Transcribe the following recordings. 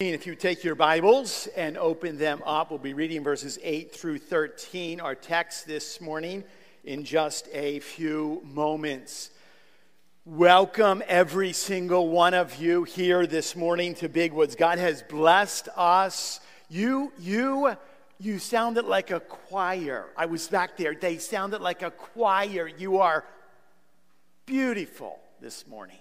If you take your Bibles and open them up, we'll be reading verses 8 through 13, our text this morning, in just a few moments. Welcome, every single one of you here this morning to Big Woods. God has blessed us. You, you, you sounded like a choir. I was back there. They sounded like a choir. You are beautiful this morning.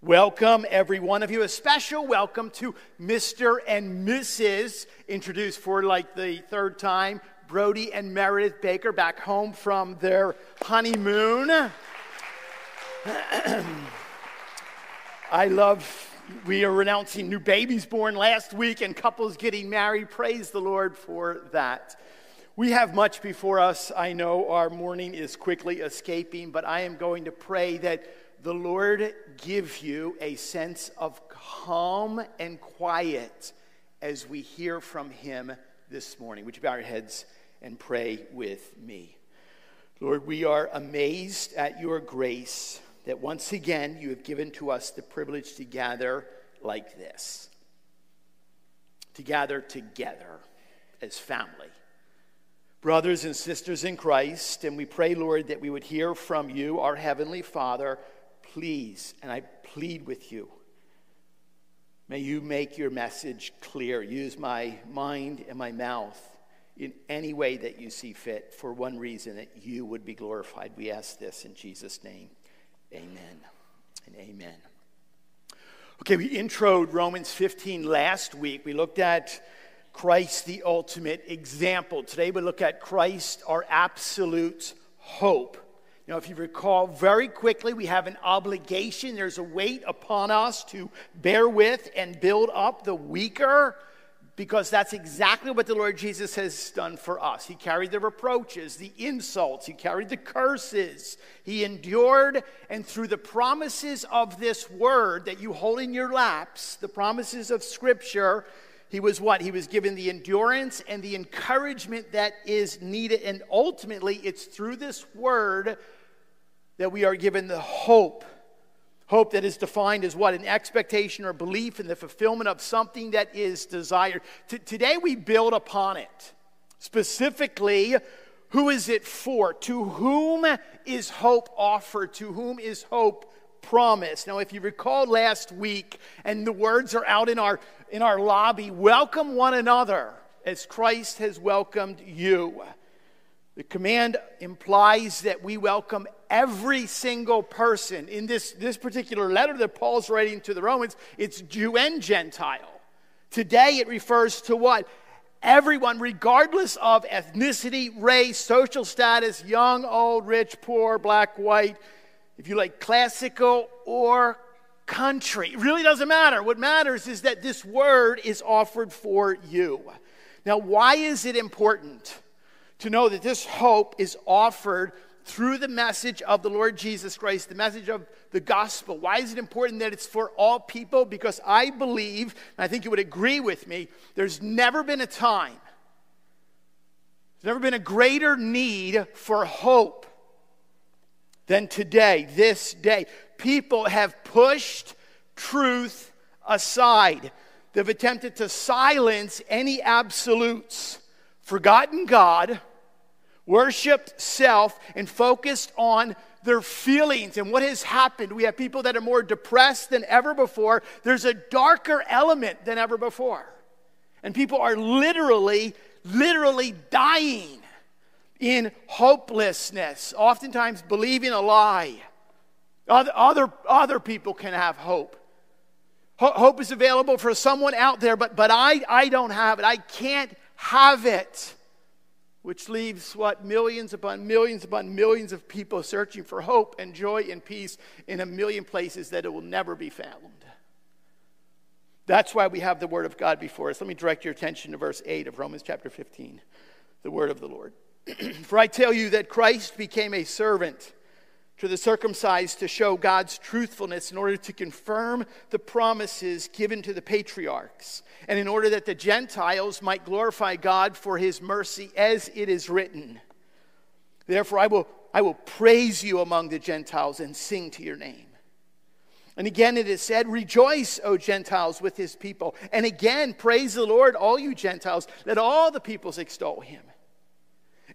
Welcome, every one of you. A special welcome to Mr. and Mrs. introduced for like the third time, Brody and Meredith Baker back home from their honeymoon. I love, we are announcing new babies born last week and couples getting married. Praise the Lord for that. We have much before us. I know our morning is quickly escaping, but I am going to pray that the Lord give you a sense of calm and quiet as we hear from Him this morning. Would you bow your heads and pray with me? Lord, we are amazed at your grace that once again you have given to us the privilege to gather like this, to gather together as family. Brothers and sisters in Christ, and we pray, Lord, that we would hear from you, our Heavenly Father please, and I plead with you, may you make your message clear. Use my mind and my mouth in any way that you see fit for one reason that you would be glorified. We ask this in Jesus' name. Amen and amen. Okay, we introed Romans 15 last week. We looked at Christ, the ultimate example. Today we look at Christ, our absolute hope. Now, if you recall very quickly, we have an obligation. There's a weight upon us to bear with and build up the weaker because that's exactly what the Lord Jesus has done for us. He carried the reproaches, the insults, he carried the curses. He endured, and through the promises of this word that you hold in your laps, the promises of Scripture, he was what? He was given the endurance and the encouragement that is needed. And ultimately, it's through this word that we are given the hope. Hope that is defined as what? An expectation or belief in the fulfillment of something that is desired. T- today we build upon it. Specifically, who is it for? To whom is hope offered? To whom is hope promised? Now, if you recall last week, and the words are out in our, in our lobby welcome one another as Christ has welcomed you. The command implies that we welcome every single person. In this, this particular letter that Paul's writing to the Romans, it's Jew and Gentile. Today it refers to what? Everyone, regardless of ethnicity, race, social status, young, old, rich, poor, black, white, if you like classical or country. It really doesn't matter. What matters is that this word is offered for you. Now, why is it important? to know that this hope is offered through the message of the Lord Jesus Christ, the message of the gospel. Why is it important that it's for all people? Because I believe, and I think you would agree with me, there's never been a time, there's never been a greater need for hope than today, this day. People have pushed truth aside. They've attempted to silence any absolutes, forgotten God, worshiped self and focused on their feelings and what has happened. We have people that are more depressed than ever before. There's a darker element than ever before. And people are literally, literally dying in hopelessness, oftentimes believing a lie. Other, other, other people can have hope. Hope is available for someone out there, but, but I, I don't have it. I can't have it which leaves what millions upon millions upon millions of people searching for hope and joy and peace in a million places that it will never be found. That's why we have the Word of God before us. Let me direct your attention to verse 8 of Romans chapter 15, the Word of the Lord. for I tell you that Christ became a servant to the circumcised to show God's truthfulness in order to confirm the promises given to the patriarchs, and in order that the Gentiles might glorify God for his mercy, as it is written. Therefore, I will, I will praise you among the Gentiles and sing to your name. And again, it is said, Rejoice, O Gentiles, with his people. And again, praise the Lord, all you Gentiles. Let all the peoples extol him.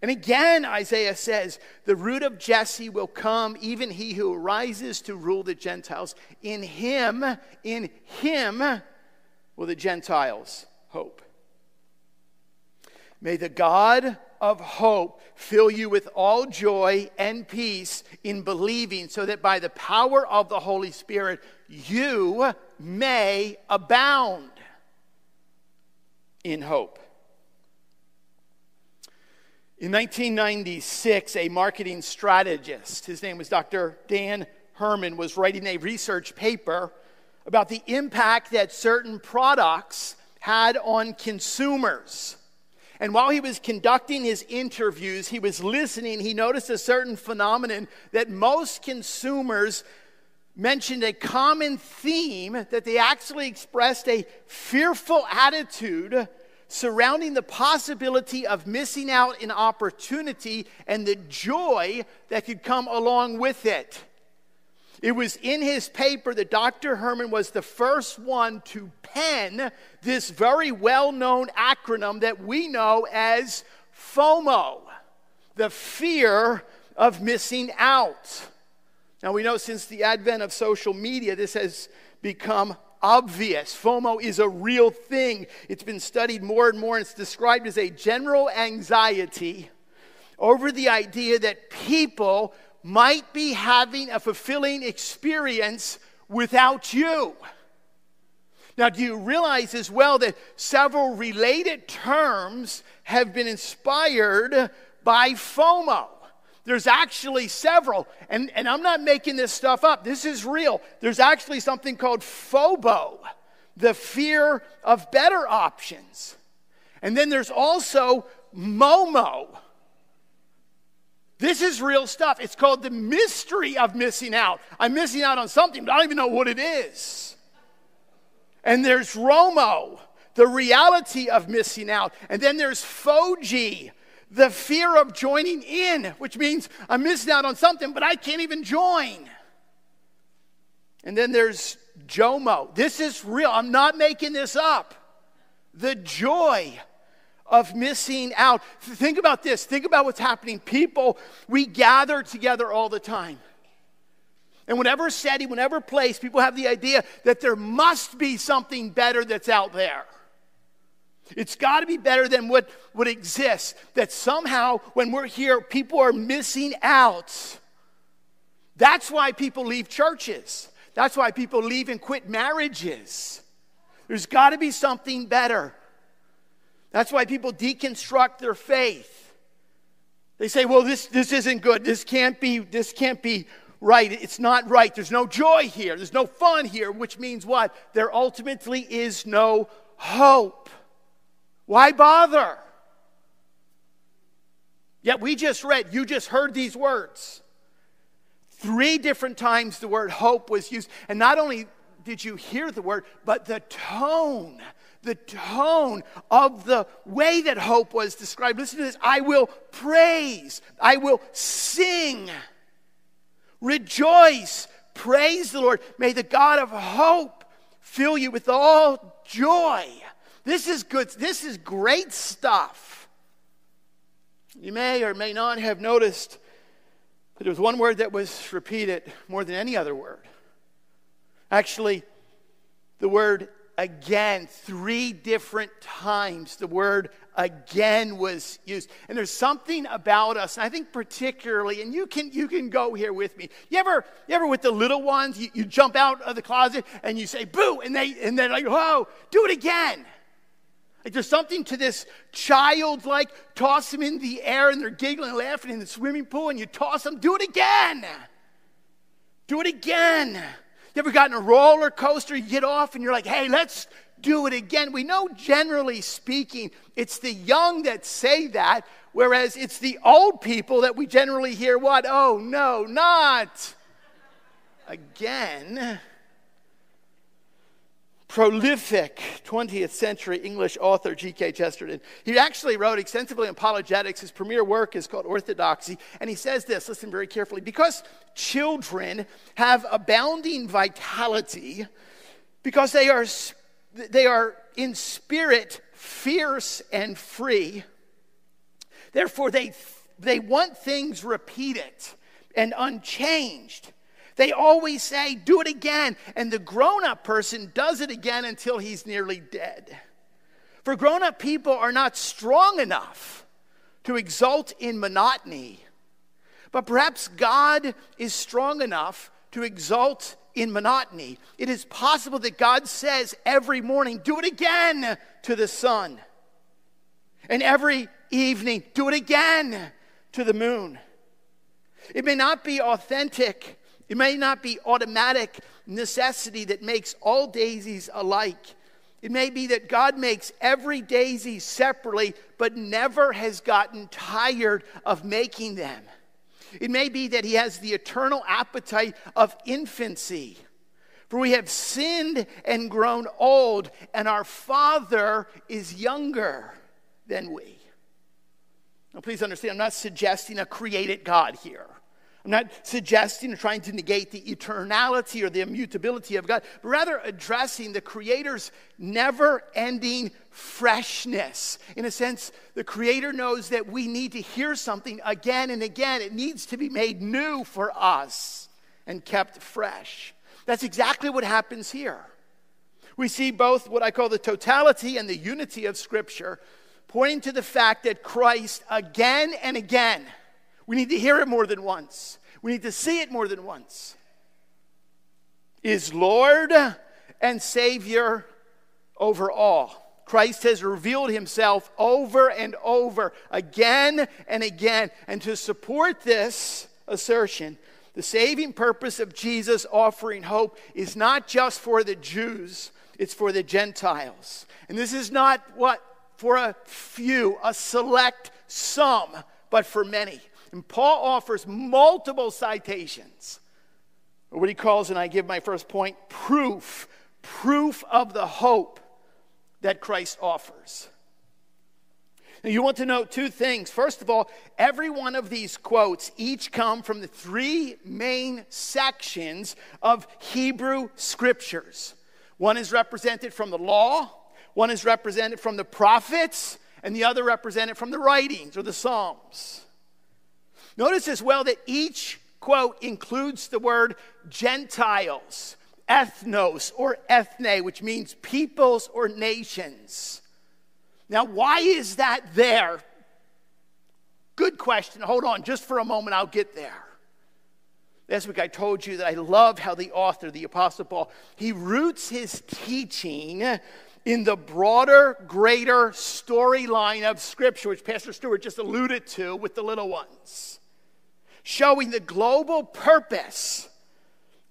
And again, Isaiah says, The root of Jesse will come, even he who arises to rule the Gentiles. In him, in him will the Gentiles hope. May the God of hope fill you with all joy and peace in believing, so that by the power of the Holy Spirit you may abound in hope. In 1996, a marketing strategist, his name was Dr. Dan Herman, was writing a research paper about the impact that certain products had on consumers. And while he was conducting his interviews, he was listening, he noticed a certain phenomenon that most consumers mentioned a common theme that they actually expressed a fearful attitude surrounding the possibility of missing out an opportunity and the joy that could come along with it. It was in his paper that Dr. Herman was the first one to pen this very well known acronym that we know as FOMO, the fear of missing out. Now, we know since the advent of social media, this has become obvious. FOMO is a real thing. It's been studied more and more, and it's described as a general anxiety over the idea that people might be having a fulfilling experience without you. Now, do you realize as well that several related terms have been inspired by FOMO? There's actually several, and, and I'm not making this stuff up. This is real. There's actually something called FOBO, the fear of better options. And then there's also MOMO, this is real stuff. It's called the mystery of missing out. I'm missing out on something, but I don't even know what it is. And there's Romo, the reality of missing out. And then there's Foji, the fear of joining in, which means I'm missing out on something, but I can't even join. And then there's Jomo. This is real. I'm not making this up. The joy of missing out. Think about this. Think about what's happening. People, we gather together all the time. And whatever setting, whatever place, people have the idea that there must be something better that's out there. It's got to be better than what, would exist. That somehow, when we're here, people are missing out. That's why people leave churches. That's why people leave and quit marriages. There's got to be something better. That's why people deconstruct their faith. They say, well, this, this isn't good. This can't be, this can't be right. It's not right. There's no joy here. There's no fun here, which means what? There ultimately is no hope. Why bother? Yet we just read, you just heard these words. Three different times the word hope was used. And not only did you hear the word, but the tone the tone of the way that hope was described. Listen to this I will praise, I will sing, rejoice, praise the Lord. May the God of hope fill you with all joy. This is good, this is great stuff. You may or may not have noticed that there was one word that was repeated more than any other word. Actually, the word again, three different times the word again was used. And there's something about us, I think particularly, and you can you can go here with me. You ever, you ever with the little ones, you, you jump out of the closet and you say boo, and they and they're like, whoa, do it again. Like there's something to this child like toss them in the air and they're giggling and laughing in the swimming pool, and you toss them, do it again. Do it again. You ever gotten a roller coaster, you get off and you're like, hey, let's do it again. We know, generally speaking, it's the young that say that, whereas it's the old people that we generally hear what? Oh, no, not again. Prolific 20th century English author, G.K. Chesterton. He actually wrote extensively on apologetics. His premier work is called Orthodoxy. And he says this listen very carefully because children have abounding vitality, because they are, they are in spirit fierce and free, therefore they, they want things repeated and unchanged. They always say, do it again. And the grown up person does it again until he's nearly dead. For grown up people are not strong enough to exult in monotony, but perhaps God is strong enough to exult in monotony. It is possible that God says every morning, do it again to the sun. And every evening, do it again to the moon. It may not be authentic it may not be automatic necessity that makes all daisies alike. It may be that God makes every daisy separately, but never has gotten tired of making them. It may be that He has the eternal appetite of infancy. For we have sinned and grown old, and our Father is younger than we. Now, please understand, I'm not suggesting a created God here. I'm not suggesting or trying to negate the eternality or the immutability of God, but rather addressing the Creator's never ending freshness. In a sense, the Creator knows that we need to hear something again and again. It needs to be made new for us and kept fresh. That's exactly what happens here. We see both what I call the totality and the unity of Scripture, pointing to the fact that Christ again and again we need to hear it more than once. We need to see it more than once. Is Lord and Savior over all. Christ has revealed himself over and over, again and again. And to support this assertion, the saving purpose of Jesus offering hope is not just for the Jews, it's for the Gentiles. And this is not what for a few, a select some, but for many. And Paul offers multiple citations, or what he calls, and I give my first point, proof, proof of the hope that Christ offers. Now, you want to note two things. First of all, every one of these quotes each come from the three main sections of Hebrew scriptures. One is represented from the law, one is represented from the prophets, and the other represented from the writings or the Psalms. Notice as well that each quote includes the word Gentiles, ethnos, or ethne, which means peoples or nations. Now, why is that there? Good question. Hold on just for a moment, I'll get there. Last week I told you that I love how the author, the Apostle Paul, he roots his teaching in the broader, greater storyline of Scripture, which Pastor Stewart just alluded to with the little ones showing the global purpose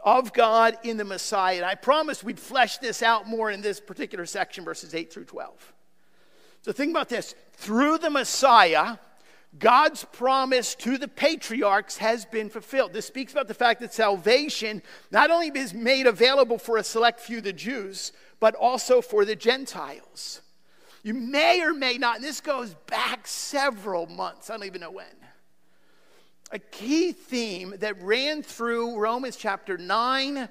of God in the Messiah. And I promised we'd flesh this out more in this particular section, verses 8 through 12. So think about this through the Messiah, God's promise to the patriarchs has been fulfilled. This speaks about the fact that salvation not only is made available for a select few, the Jews, but also for the Gentiles. You may or may not, and this goes back several months, I don't even know when a key theme that ran through Romans chapter 9,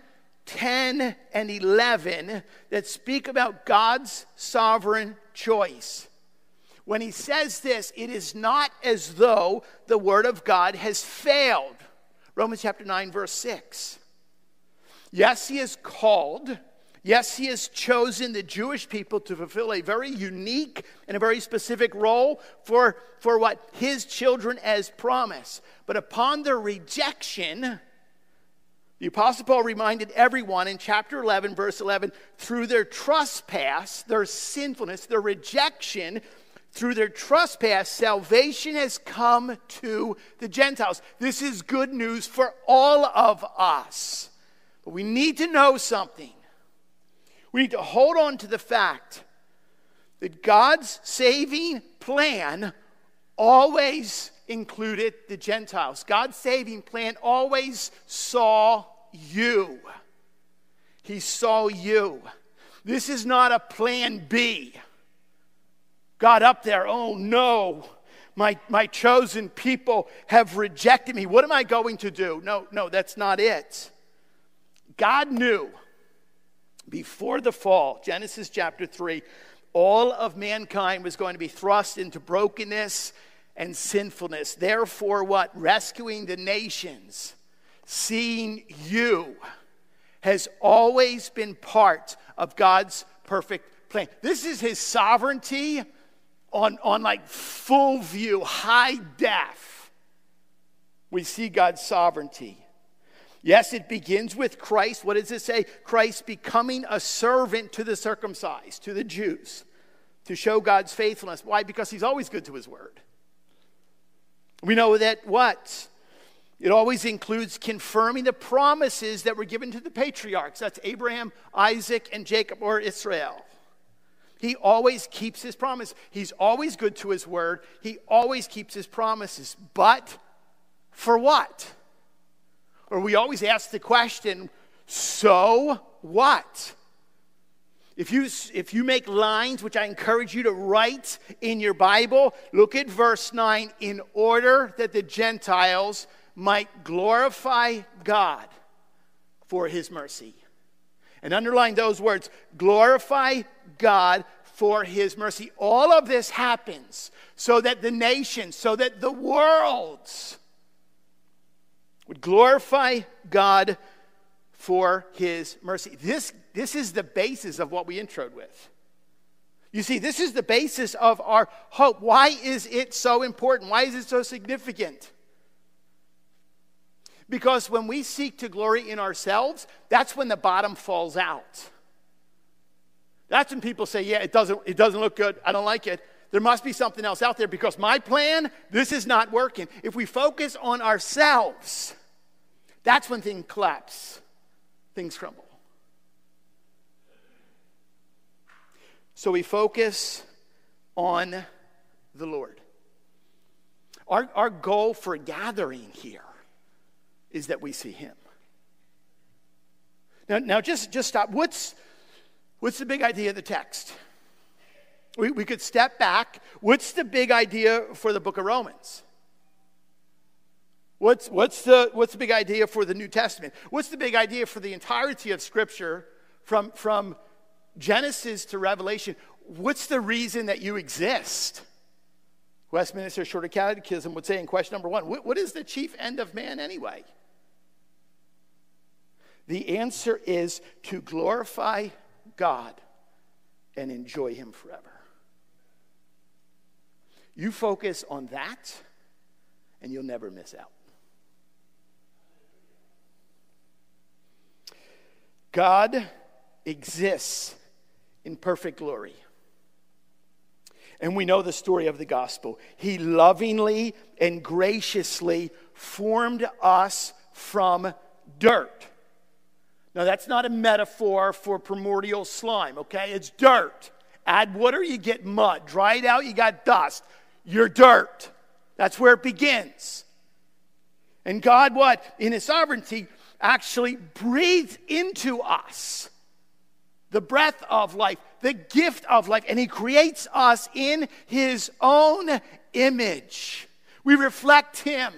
10, and 11 that speak about God's sovereign choice. When he says this, it is not as though the word of God has failed. Romans chapter 9, verse 6. Yes, he is called Yes, he has chosen the Jewish people to fulfill a very unique and a very specific role for, for what? His children as promise. But upon their rejection, the Apostle Paul reminded everyone in chapter 11, verse 11, through their trespass, their sinfulness, their rejection, through their trespass, salvation has come to the Gentiles. This is good news for all of us. But we need to know something. We need to hold on to the fact that God's saving plan always included the Gentiles. God's saving plan always saw you. He saw you. This is not a plan B. God up there, oh no, my, my chosen people have rejected me. What am I going to do? No, no, that's not it. God knew before the fall, Genesis chapter 3, all of mankind was going to be thrust into brokenness and sinfulness. Therefore, what? Rescuing the nations, seeing you, has always been part of God's perfect plan. This is his sovereignty on, on like full view, high def. We see God's sovereignty. Yes, it begins with Christ. What does it say? Christ becoming a servant to the circumcised, to the Jews, to show God's faithfulness. Why? Because he's always good to his word. We know that what? It always includes confirming the promises that were given to the patriarchs. That's Abraham, Isaac, and Jacob, or Israel. He always keeps his promise. He's always good to his word. He always keeps his promises. But for what? Or we always ask the question, so what? If you, if you make lines, which I encourage you to write in your Bible, look at verse 9 in order that the Gentiles might glorify God for his mercy. And underline those words glorify God for his mercy. All of this happens so that the nations, so that the worlds would glorify God for his mercy. This, this is the basis of what we introed with. You see, this is the basis of our hope. Why is it so important? Why is it so significant? Because when we seek to glory in ourselves, that's when the bottom falls out. That's when people say, Yeah, it doesn't, it doesn't look good. I don't like it. There must be something else out there because my plan, this is not working. If we focus on ourselves, that's when things collapse, things crumble. So we focus on the Lord. Our, our goal for gathering here is that we see Him. Now, now just, just stop. What's, what's the big idea of the text? We, we could step back. What's the big idea for the book of Romans? What's, what's, the, what's the big idea for the New Testament? What's the big idea for the entirety of Scripture from, from Genesis to Revelation? What's the reason that you exist? Westminster Shorter Catechism would say in question number one what, what is the chief end of man anyway? The answer is to glorify God and enjoy Him forever. You focus on that, and you'll never miss out. God exists in perfect glory. And we know the story of the gospel. He lovingly and graciously formed us from dirt. Now, that's not a metaphor for primordial slime, okay? It's dirt. Add water, you get mud. Dry it out, you got dust. You're dirt. That's where it begins. And God, what? In His sovereignty, actually breathed into us the breath of life, the gift of life, and He creates us in His own image. We reflect Him.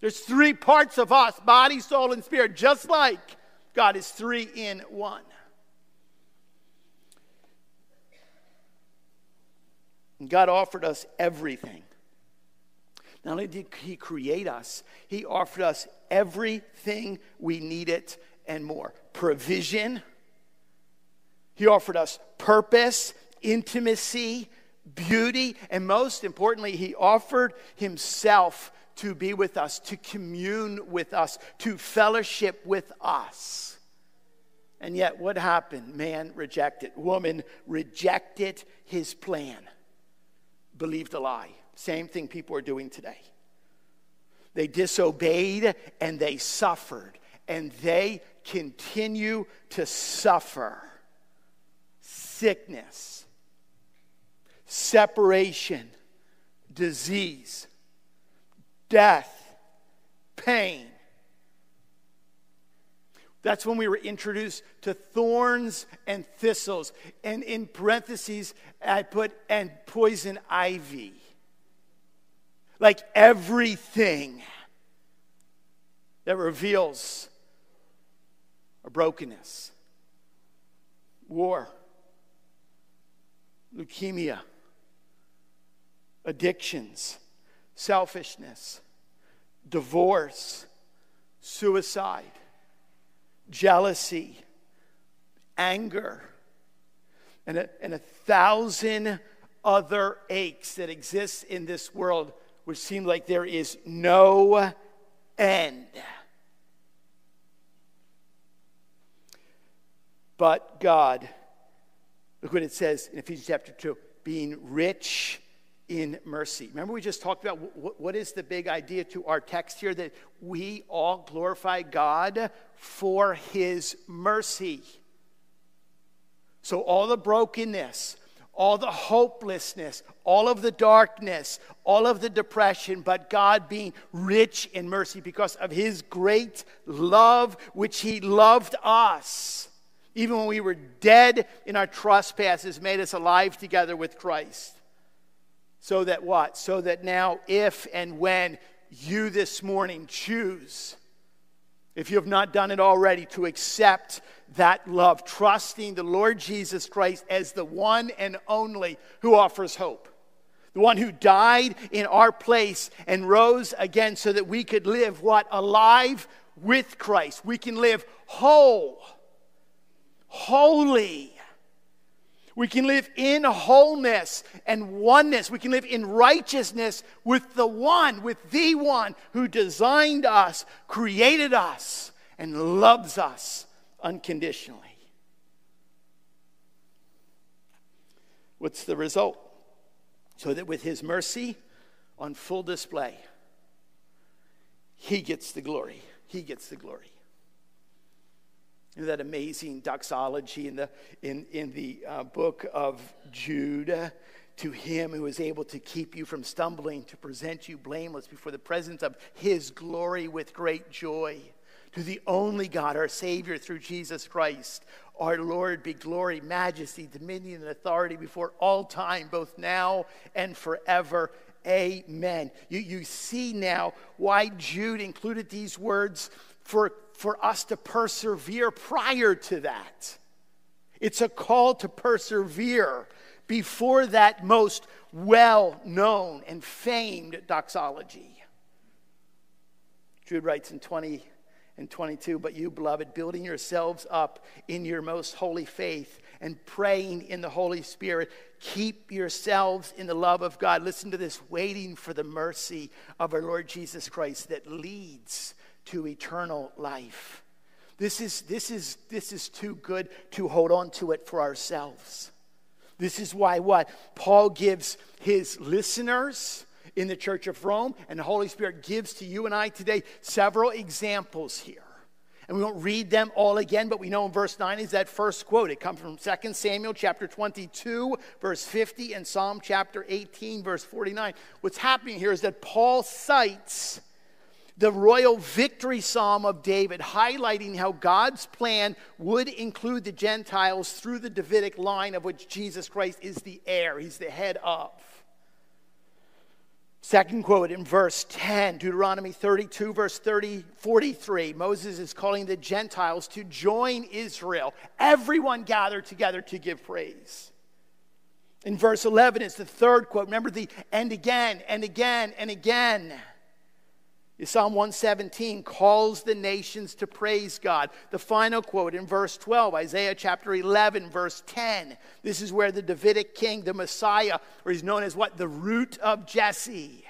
There's three parts of us body, soul, and spirit, just like God is three in one. And God offered us everything. Not only did He create us, He offered us everything we needed and more provision, He offered us purpose, intimacy, beauty, and most importantly, He offered Himself to be with us, to commune with us, to fellowship with us. And yet, what happened? Man rejected, woman rejected his plan, believed a lie. Same thing people are doing today. They disobeyed and they suffered, and they continue to suffer sickness, separation, disease, death, pain. That's when we were introduced to thorns and thistles. And in parentheses, I put, and poison ivy. Like everything that reveals a brokenness, war, leukemia, addictions, selfishness, divorce, suicide, jealousy, anger, and a, and a thousand other aches that exist in this world which seem like there is no end. But God, look what it says in Ephesians chapter 2 being rich in mercy. Remember, we just talked about what is the big idea to our text here that we all glorify God for his mercy. So, all the brokenness, all the hopelessness, all of the darkness, all of the depression, but God being rich in mercy because of his great love, which he loved us. Even when we were dead in our trespasses, made us alive together with Christ. So that what? So that now, if and when you this morning choose, if you have not done it already, to accept that love, trusting the Lord Jesus Christ as the one and only who offers hope. The one who died in our place and rose again so that we could live what? Alive with Christ. We can live whole, holy. We can live in wholeness and oneness. We can live in righteousness with the one, with the one who designed us, created us, and loves us unconditionally. What's the result? So that with his mercy on full display, he gets the glory. He gets the glory. That amazing doxology in the, in, in the uh, book of Jude? To him who is able to keep you from stumbling, to present you blameless before the presence of his glory with great joy to the only God, our Savior, through Jesus Christ, our Lord, be glory, majesty, dominion, and authority before all time, both now and forever. Amen. You, you see now why Jude included these words for, for us to persevere prior to that. It's a call to persevere before that most well known and famed doxology. Jude writes in 20 and 22. But you, beloved, building yourselves up in your most holy faith and praying in the Holy Spirit, keep yourselves in the love of God. Listen to this waiting for the mercy of our Lord Jesus Christ that leads to eternal life. This is, this is, this is too good to hold on to it for ourselves. This is why what? Paul gives his listeners in the Church of Rome, and the Holy Spirit gives to you and I today several examples here. And we won't read them all again, but we know in verse 9 is that first quote. It comes from 2 Samuel chapter 22, verse 50, and Psalm chapter 18, verse 49. What's happening here is that Paul cites the royal victory psalm of David, highlighting how God's plan would include the Gentiles through the Davidic line of which Jesus Christ is the heir, he's the head of. Second quote in verse 10, Deuteronomy 32, verse 30, 43. Moses is calling the Gentiles to join Israel. Everyone gathered together to give praise. In verse 11, it's the third quote. Remember the and again, and again, and again. Psalm 117 calls the nations to praise God. The final quote in verse 12, Isaiah chapter 11, verse 10. This is where the Davidic king, the Messiah, or he's known as what? The root of Jesse.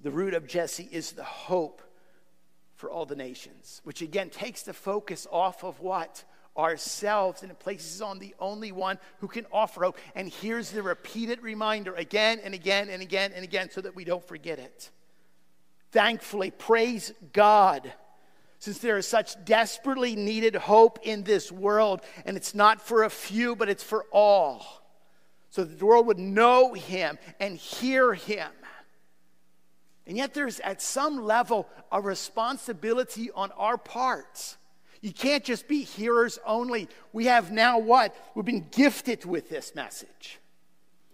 The root of Jesse is the hope for all the nations, which again takes the focus off of what? Ourselves and it places on the only one who can offer hope. And here's the repeated reminder again and again and again and again so that we don't forget it. Thankfully, praise God. Since there is such desperately needed hope in this world, and it's not for a few, but it's for all. So that the world would know Him and hear Him And yet, there's at some level a responsibility on our parts. You can't just be hearers only. We have now what? We've been gifted with this message.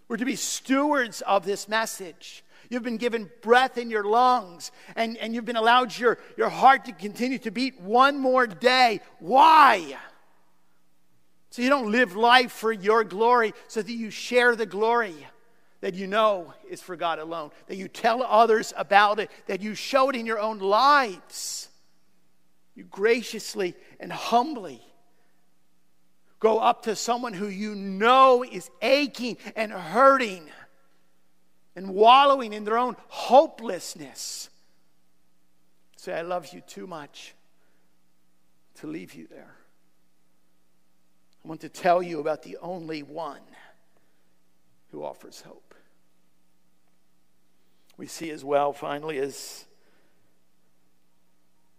We're to be stewards of this message. You've been given breath in your lungs, and, and you've been allowed your, your heart to continue to beat one more day. Why? So you don't live life for your glory, so that you share the glory that you know is for God alone, that you tell others about it, that you show it in your own lives. You graciously and humbly go up to someone who you know is aching and hurting and wallowing in their own hopelessness. Say, I love you too much to leave you there. I want to tell you about the only one who offers hope. We see as well, finally, as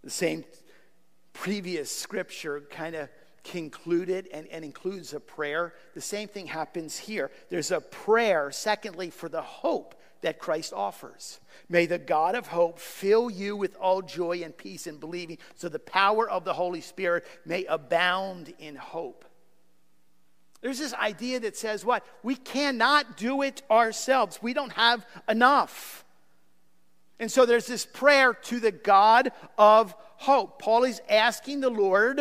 the same previous scripture kind of concluded and, and includes a prayer. The same thing happens here. There's a prayer, secondly, for the hope that Christ offers. May the God of hope fill you with all joy and peace in believing, so the power of the Holy Spirit may abound in hope. There's this idea that says what? We cannot do it ourselves. We don't have enough. And so there's this prayer to the God of hope. Paul is asking the Lord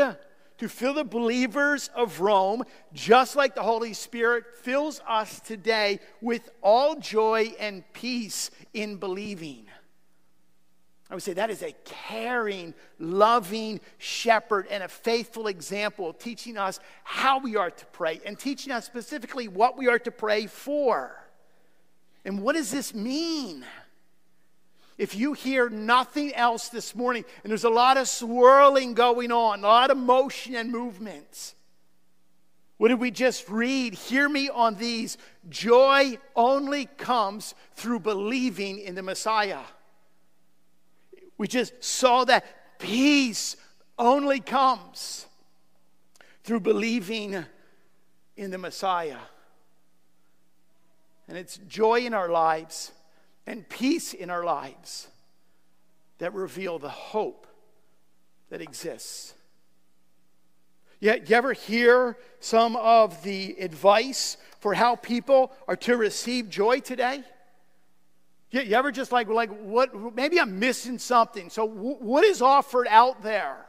to fill the believers of Rome, just like the Holy Spirit fills us today with all joy and peace in believing. I would say that is a caring, loving shepherd and a faithful example teaching us how we are to pray and teaching us specifically what we are to pray for. And what does this mean? If you hear nothing else this morning, and there's a lot of swirling going on, a lot of motion and movement, what did we just read? Hear me on these. Joy only comes through believing in the Messiah. We just saw that peace only comes through believing in the Messiah. And it's joy in our lives and peace in our lives that reveal the hope that exists. Yet, you ever hear some of the advice for how people are to receive joy today? You, you ever just like, like, what? Maybe I'm missing something. So, what is offered out there?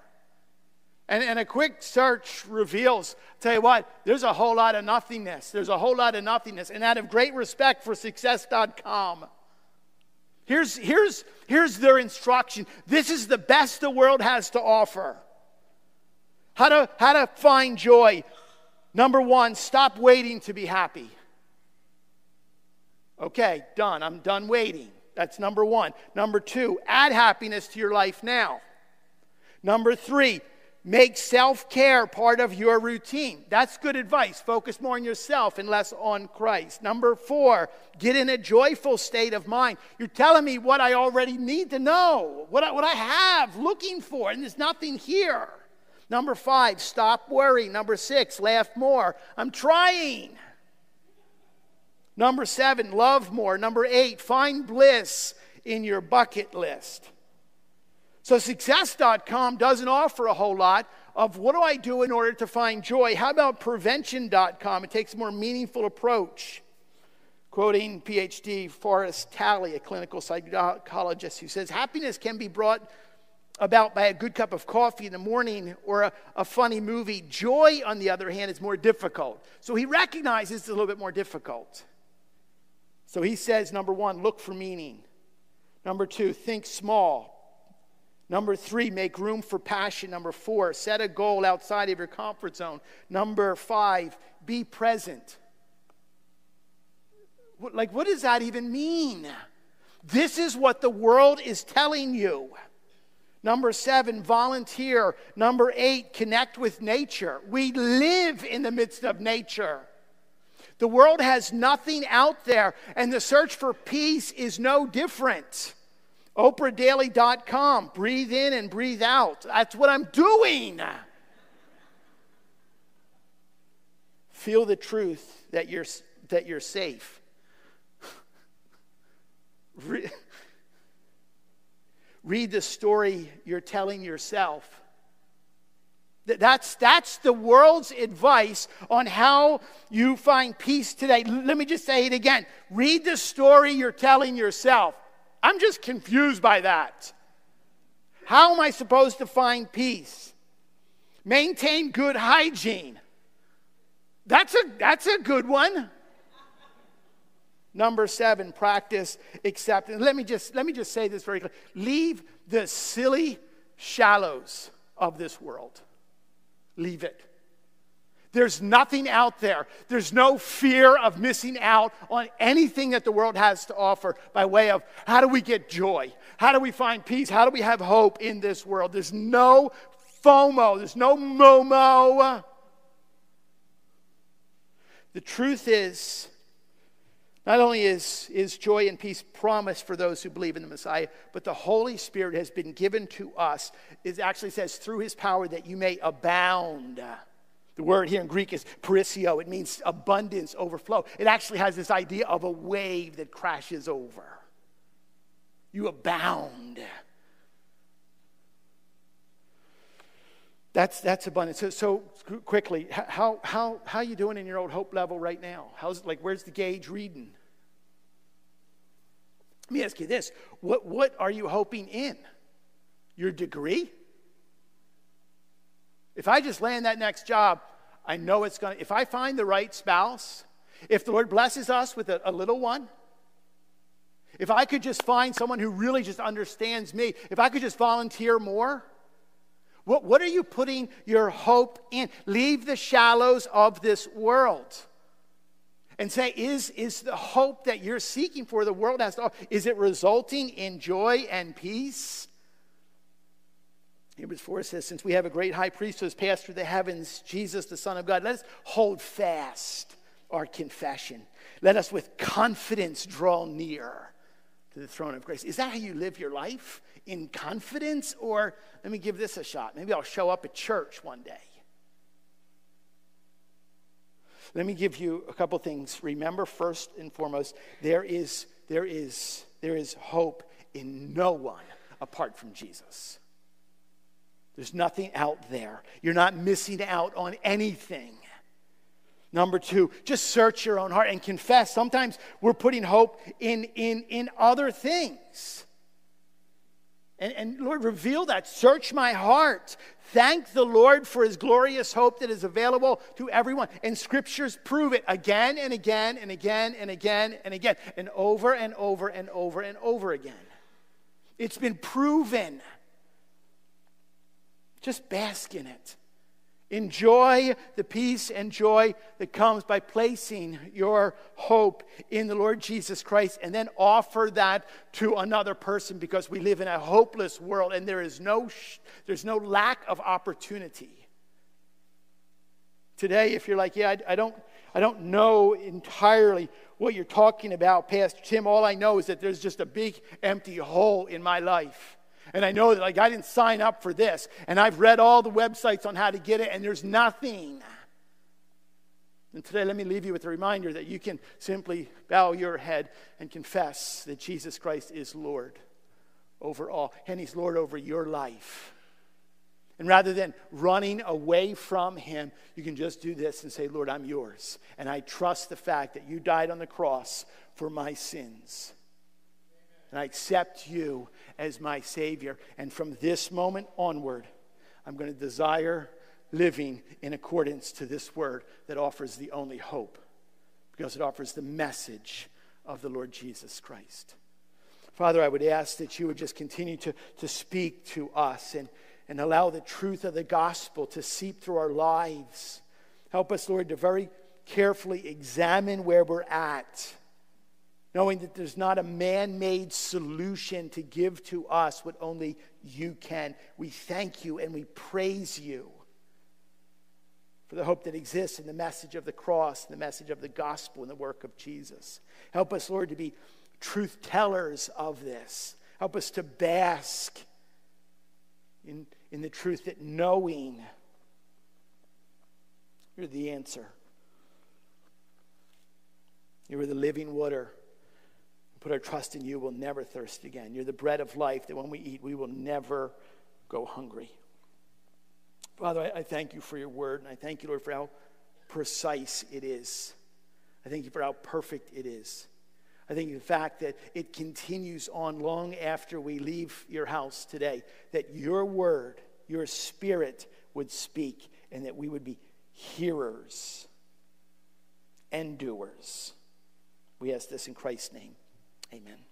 And, and a quick search reveals, tell you what, there's a whole lot of nothingness. There's a whole lot of nothingness. And out of great respect for success.com, Here's, here's, here's their instruction. This is the best the world has to offer. How to, how to find joy. Number one, stop waiting to be happy. Okay, done. I'm done waiting. That's number one. Number two, add happiness to your life now. Number three, Make self care part of your routine. That's good advice. Focus more on yourself and less on Christ. Number four, get in a joyful state of mind. You're telling me what I already need to know, what I, what I have looking for, and there's nothing here. Number five, stop worrying. Number six, laugh more. I'm trying. Number seven, love more. Number eight, find bliss in your bucket list. So, success.com doesn't offer a whole lot of what do I do in order to find joy. How about prevention.com? It takes a more meaningful approach. Quoting PhD Forrest Talley, a clinical psychologist, who says happiness can be brought about by a good cup of coffee in the morning or a, a, funny movie. Joy, on the other hand, is more difficult. So he recognizes it's a little bit more difficult. So he says number one, look for meaning. Number two, think small. Number three, make room for passion. Number four, set a goal outside of your comfort zone. Number five, be present. Like, what does that even mean? This is what the world is telling you. Number seven, volunteer. Number eight, connect with nature. We live in the midst of nature. The world has nothing out there, and the search for peace is no different. OprahDaily.com. Breathe in and breathe out. That's what I'm doing. Feel the truth that you're, that you're safe. read the story you're telling yourself. That's, that's the world's advice on how you find peace today. Let me just say it again. Read the story you're telling yourself. I'm just confused by that. How am I supposed to find peace? Maintain good hygiene. That's a, that's a good one. Number seven, practice acceptance. Let me just let me just say this very clearly. Leave the silly shallows of this world. Leave it. There's nothing out there. There's no fear of missing out on anything that the world has to offer by way of how do we get joy? How do we find peace? How do we have hope in this world? There's no FOMO, there's no MOMO. The truth is, not only is, is joy and peace promised for those who believe in the Messiah, but the Holy Spirit has been given to us. It actually says, through his power, that you may abound. The word here in Greek is perisseuo. It means abundance, overflow. It actually has this idea of a wave that crashes over. You abound. That's, that's abundance. So, so quickly, how, how, how are you doing in your old hope level right now? How's like, where's the gauge reading? Let me ask you this what, what are you hoping in? Your degree? If I just land that next job, I know it's going to, if I find the right spouse, if the Lord blesses us with a, a little one, if I could just find someone who really just understands me, if I could just volunteer more, what, what are you putting your hope in? Leave the shallows of this world and say, is, is the hope that you're seeking for the world has to is it resulting in joy and peace? Hebrews 4 says, Since we have a great high priest who has passed through the heavens, Jesus, the Son of God, let us hold fast our confession. Let us with confidence draw near to the throne of grace. Is that how you live your life? In confidence? Or let me give this a shot. Maybe I'll show up at church one day. Let me give you a couple things. Remember, first and foremost, there is, there is, there is hope in no one apart from Jesus. There's nothing out there. You're not missing out on anything. Number two, just search your own heart and confess. Sometimes we're putting hope in, in, in other things. And, and Lord, reveal that. Search my heart. Thank the Lord for his glorious hope that is available to everyone. And scriptures prove it again and again and again and again and again and over and over and over and over again. It's been proven. Just bask in it. Enjoy the peace and joy that comes by placing your hope in the Lord Jesus Christ and then offer that to another person because we live in a hopeless world and there is no, sh- there's no lack of opportunity. Today, if you're like, yeah, I, I, don't, I don't know entirely what you're talking about, Pastor Tim, all I know is that there's just a big empty hole in my life. And I know that like I didn't sign up for this. And I've read all the websites on how to get it, and there's nothing. And today, let me leave you with a reminder that you can simply bow your head and confess that Jesus Christ is Lord over all, and He's Lord over your life. And rather than running away from Him, you can just do this and say, Lord, I'm yours. And I trust the fact that you died on the cross for my sins. And I accept you as my Savior. And from this moment onward, I'm going to desire living in accordance to this word that offers the only hope because it offers the message of the Lord Jesus Christ. Father, I would ask that you would just continue to, to speak to us and, and allow the truth of the gospel to seep through our lives. Help us, Lord, to very carefully examine where we're at knowing that there's not a man made solution to give to us what only you can. We thank you and we praise you for the hope that exists in the message of the cross, the message of the gospel, and the work of Jesus. Help us, Lord, to be truth tellers of this. Help us to bask in, in the truth that knowing you're the answer. You are the living water Put our trust in you, we'll never thirst again. You're the bread of life that when we eat, we will never go hungry. Father, I, I thank you for your word, and I thank you, Lord, for how precise it is. I thank you for how perfect it is. I think the fact that it continues on long after we leave your house today, that your word, your spirit would speak, and that we would be hearers and doers. We ask this in Christ's name. Amen.